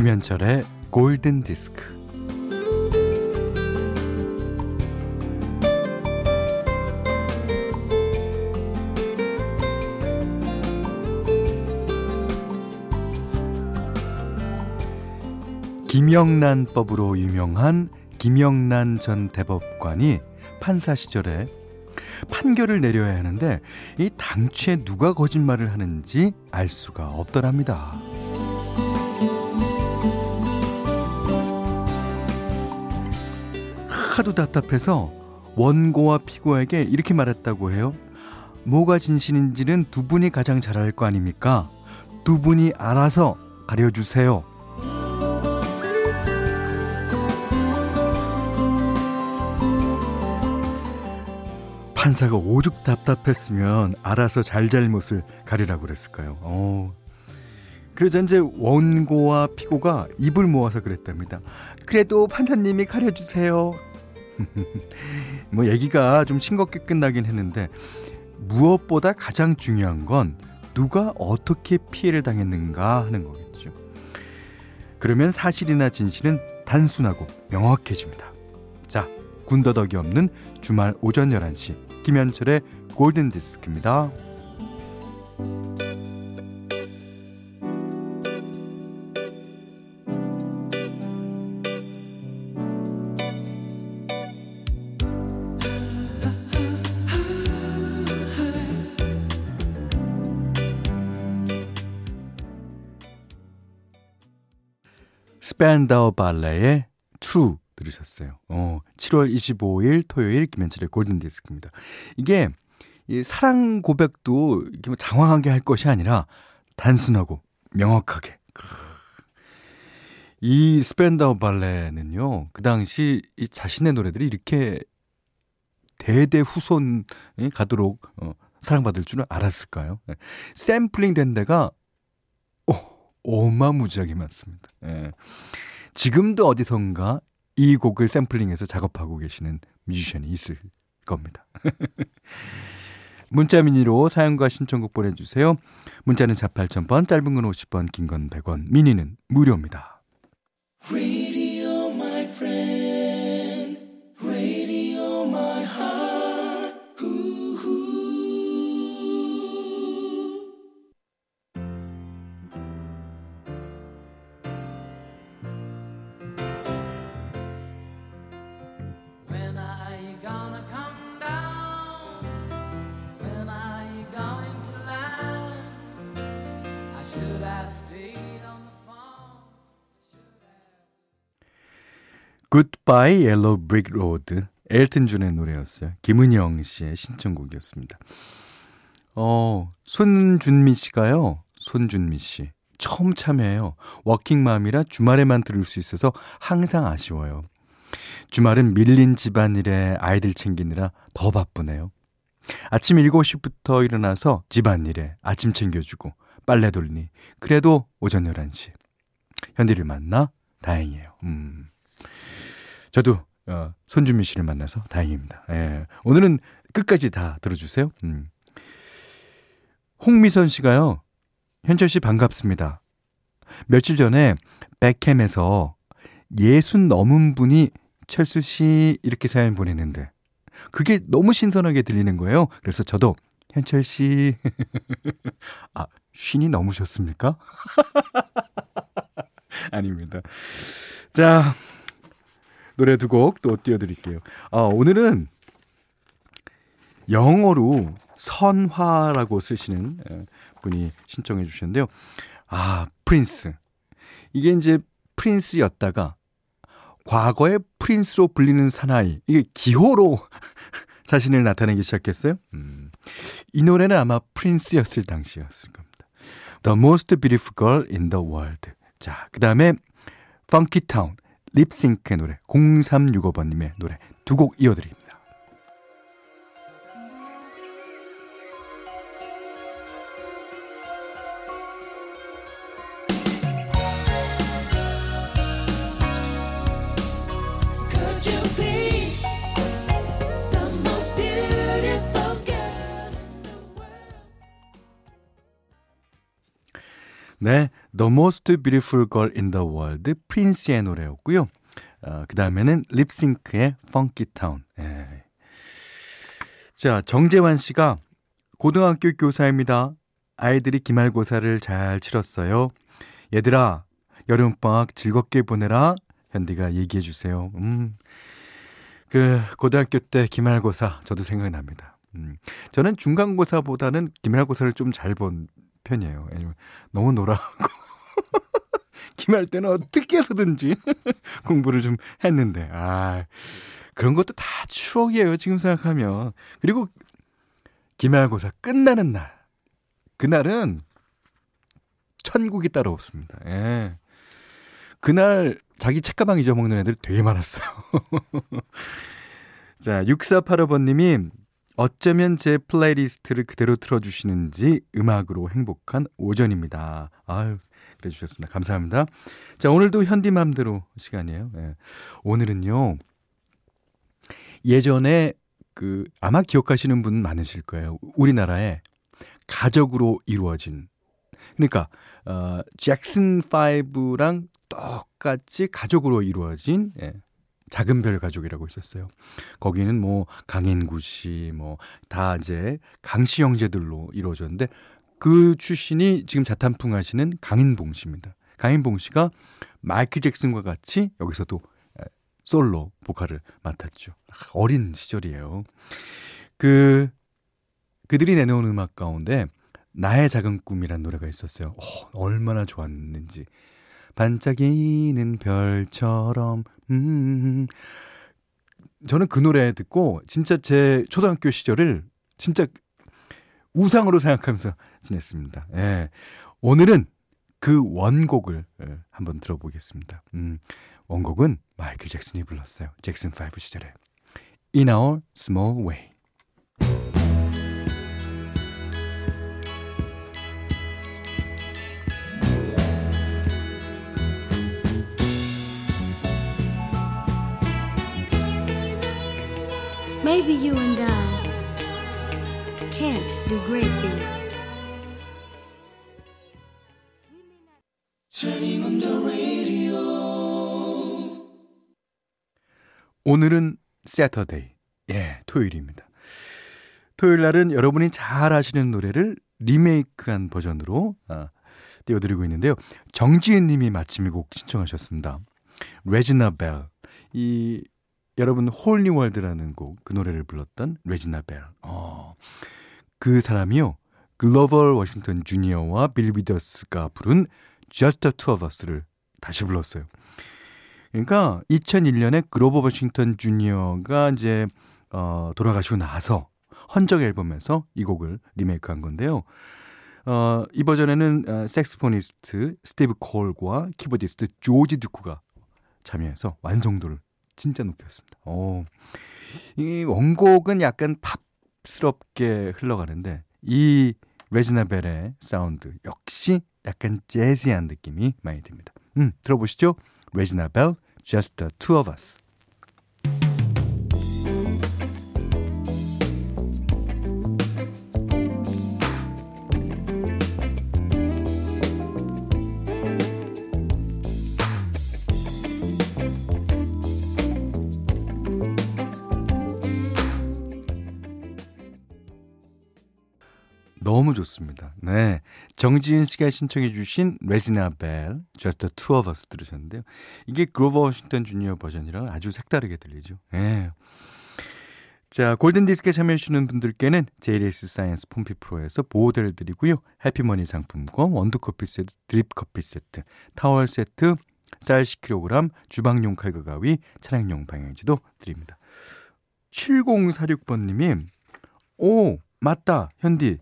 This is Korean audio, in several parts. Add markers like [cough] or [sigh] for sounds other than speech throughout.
김현철의 골든 디스크. 김영란법으로 유명한 김영란 전 대법관이 판사 시절에 판결을 내려야 하는데 이 당최 누가 거짓말을 하는지 알 수가 없더랍니다. 하도 답답해서 원고와 피고에게 이렇게 말했다고 해요. 뭐가 진실인지는 두 분이 가장 잘 알 거 아닙니까? 두 분이 알아서 가려주세요. 판사가 오죽 답답했으면 알아서 잘잘못을 가리라고 그랬을까요? 어. 그러자 이제 원고와 피고가 입을 모아서 그랬답니다. 그래도 판사님이 가려주세요. [laughs] 뭐 얘기가 좀 싱겁게 끝나긴 했는데 무엇보다 가장 중요한 건 누가 어떻게 피해를 당했는가 하는 거겠죠. 그러면 사실이나 진실은 단순하고 명확해집니다. 자, 군더더기 없는 주말 오전 11시 김현철의 골든 디스크입니다. 스펜다우 발레의 True 들으셨어요. 어, 7월 25일 토요일 김현철의 골든 디스크입니다. 이게 이 사랑 고백도 이렇게 뭐 장황하게 할 것이 아니라 단순하고 명확하게. 이 스펜다우 발레는요, 그 당시 이 자신의 노래들이 이렇게 대대 후손 가도록 어, 사랑받을 줄은 알았을까요? 네. 샘플링 된 데가 오, 어마무지하게 많습니다. 예. 지금도 어디선가 이 곡을 샘플링해서 작업하고 계시는 뮤지션이 있을 겁니다. [laughs] 문자 미니로 사연과 신청곡 보내주세요. 문자는 4 8,000번, 짧은 건 50번, 긴건 100원, 미니는 무료입니다. Goodbye Yellow Brick Road 엘튼 존의 노래였어요. 김은영 씨의 신청곡이었습니다. 어, 손준미 씨가요. 손준미 씨. 처음 참여해요. 워킹맘이라 주말에만 들을 수 있어서 항상 아쉬워요. 주말은 밀린 집안일에 아이들 챙기느라 더 바쁘네요. 아침 7시부터 일어나서 집안일에 아침 챙겨주고 빨래 돌리니 그래도 오전 11시. 현디를 만나 다행이에요. 음. 저도 어, 손준미 씨를 만나서 다행입니다. 예. 오늘은 끝까지 다 들어주세요. 음. 홍미선 씨가요. 현철 씨 반갑습니다. 며칠 전에 백캠에서 예순 넘은 분이 철수 씨 이렇게 사연 보냈는데 그게 너무 신선하게 들리는 거예요. 그래서 저도 현철 씨 [laughs] 아, 쉰이 넘으셨습니까? [laughs] 아닙니다. 자, 노래 두 곡 또 띄워드릴게요. 아, 오늘은 영어로 선화라고 쓰시는 분이 신청해 주셨는데요. 아, 프린스. 이게 이제 프린스였다가 과거의 프린스로 불리는 사나이. 이게 기호로 [laughs] 자신을 나타내기 시작했어요. 음. 이 노래는 아마 프린스였을 당시였을 겁니다. The Most Beautiful Girl in the World. 자, 그 다음에 Funky Town. 립싱크의 노래 0365번님의 노래 두 곡 이어드립니다. 네, The Most Beautiful Girl in the World, 프린스의 노래였고요. 어, 그 다음에는 립싱크의 Funky Town. 예. 자, 정재환 씨가 고등학교 교사입니다. 아이들이 기말고사를 잘 치렀어요. 얘들아, 여름방학 즐겁게 보내라. 현디가 얘기해 주세요. 음. 그 고등학교 때 기말고사 저도 생각이 납니다. 음. 저는 중간고사보다는 기말고사를 좀 잘 본 편이에요. 왜냐면 너무 놀아하고 [laughs] 기말 때는 어떻게 해서든지 [laughs] 공부를 좀 했는데 아 그런 것도 다 추억이에요. 지금 생각하면 그리고 기말고사 끝나는 날 그날은 천국이 따로 없습니다. 예. 그날 자기 책가방 잊어먹는 애들 되게 많았어요. [laughs] 자, 6485번님이 어쩌면 제 playlist를 그대로 틀어주시는지 음악으로 행복한 오전입니다. 아유, 그래 주셨습니다. 감사합니다. 자, 오늘도 현디맘대로 시간이에요. 네. 오늘은요, 예전에 그, 아마 기억하시는 분 많으실 거예요. 우리나라에 가족으로 이루어진. 그러니까, 어, 잭슨 5랑 똑같이 가족으로 이루어진, 예, 작은 별 가족이라고 있었어요. 거기는 뭐 강인구 씨, 뭐 다 이제 강씨 형제들로 이루어졌는데 그 출신이 지금 자탄풍 하시는 강인봉 씨입니다. 강인봉 씨가 마이클 잭슨과 같이 여기서도 솔로 보컬을 맡았죠. 어린 시절이에요. 그 그들이 내놓은 음악 가운데 나의 작은 꿈이란 노래가 있었어요. 어, 얼마나 좋았는지. 반짝이는 별처럼 음. 저는 그 노래 듣고 진짜 제 초등학교 시절을 진짜 우상으로 생각하면서 지냈습니다. 예. 오늘은 그 원곡을 예, 한번 들어보겠습니다. 음, 원곡은 마이클 잭슨이 불렀어요. 잭슨 5 시절에. In Our Small Way. 오늘은 Saturday. 예, 토요일입니다. 토요일 날은 여러분이 잘 아시는 노래를 리메이크한 버전으로 아, 띄워드리고 있는데요. 정지은 님이 마침 이 곡 신청하셨습니다. 레지나 벨. 이 여러분 Whole New World라는 곡 그 노래를 불렀던 레지나 벨. 어. 그 사람이요. 그로버 워싱턴 주니어와 빌 위더스가 부른 Just the Two of Us를 다시 불렀어요. 그러니까 2001년에 그로버 워싱턴 주니어가 이제 어 돌아가시고 나서 헌정 앨범에서 이 곡을 리메이크한 건데요. 어, 이 버전에는 어, saxophonist 스티브 콜과 키보디스트 조지 듀크가 참여해서 완성도를 진짜 높였습니다. 어, 이 원곡은 약간 팝스럽게 흘러가는데 이 레지나 벨의 사운드 역시 약간 재즈한 느낌이 많이 듭니다. 음, 들어보시죠. 레지나 벨, Just the Two of Us. 너무 좋습니다. 네. 정지은 씨가 신청해주신 레지나 벨, Just the Two of Us 들으셨는데요. 이게 그로버 워싱턴 주니어 버전이랑 아주 색다르게 들리죠. 네. 자, 골든디스크에 참여해주시는 분들께는 JLS 사이언스 폼피 프로에서 보호대를 드리고요. 해피머니 상품권, 원두커피 세트, 드립커피 세트, 타월 세트, 쌀 10kg, 주방용 칼과 가위, 차량용 방향제도 드립니다. 7046번님이, 오, 맞다, 현디.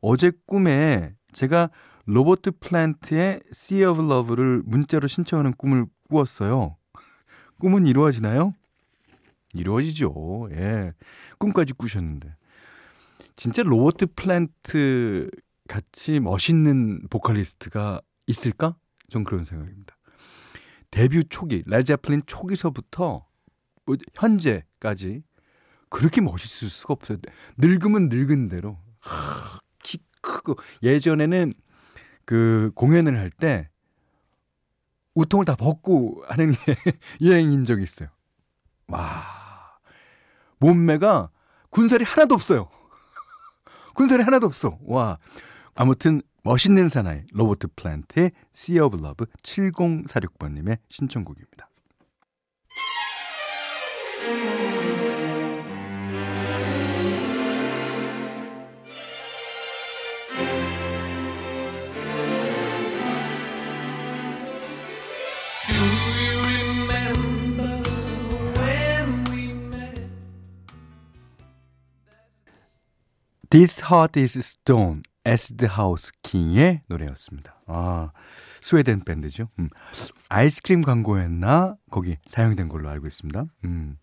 어제 꿈에 제가 로버트 플랜트의 Sea of Love를 문자로 신청하는 꿈을 꾸었어요. [laughs] 꿈은 이루어지나요? 이루어지죠. 예. 꿈까지 꾸셨는데. 진짜 로버트 플랜트 같이 멋있는 보컬리스트가 있을까? 전 그런 생각입니다. 데뷔 초기, 레드 제플린 초기서부터 뭐 현재까지 그렇게 멋있을 수가 없어요. 늙으면 늙은 대로. 하, 키 크고 예전에는 그 공연을 할 때 웃통을 다 벗고 하는 [laughs] 게 유행인 적이 있어요. 와. 몸매가 군살이 하나도 없어요. [laughs] 군살이 하나도 없어. 와. 아무튼 멋있는 사나이 로버트 플랜트의 Sea of Love 7046번님의 신청곡입니다. This Heart is Stone, the House King의 노래였습니다. 아, 스웨덴 밴드죠. 음, 아이스크림 광고였나? 거기 사용된 걸로 알고 있습니다. 음.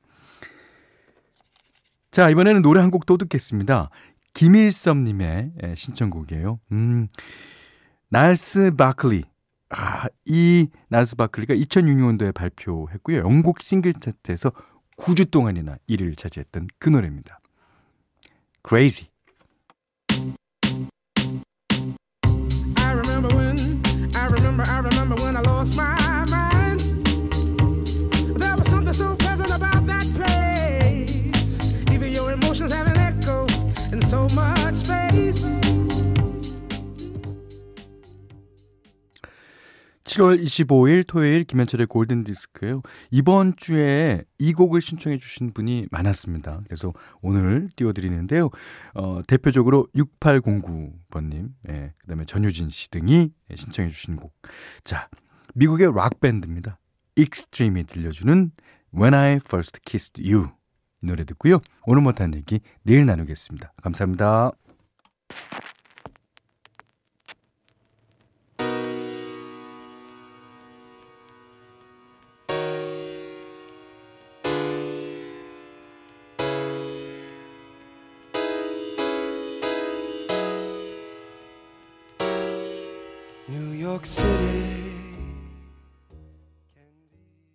자, 이번에는 노래 한 곡 또 듣겠습니다. 김일섭님의 예, 신청곡이에요. 음, 날스 바클리. 아, 이 날스 바클리가 2006년도에 발표했고요. 영국 싱글 차트에서 9주 동안이나 1위를 차지했던 그 노래입니다. Crazy. I remember 7월 25일 토요일 김현철의 골든 디스크예요. 이번 주에 이 곡을 신청해 주신 분이 많았습니다. 그래서 오늘 띄워 드리는데요. 어, 대표적으로 6809번 님, 예, 그다음에 전효진 씨 등이 신청해 주신 곡. 자, 미국의 락 밴드입니다. 익스트림이 들려주는 When I First Kissed You. 이 노래 듣고요. 오늘 못한 얘기 내일 나누겠습니다. 감사합니다.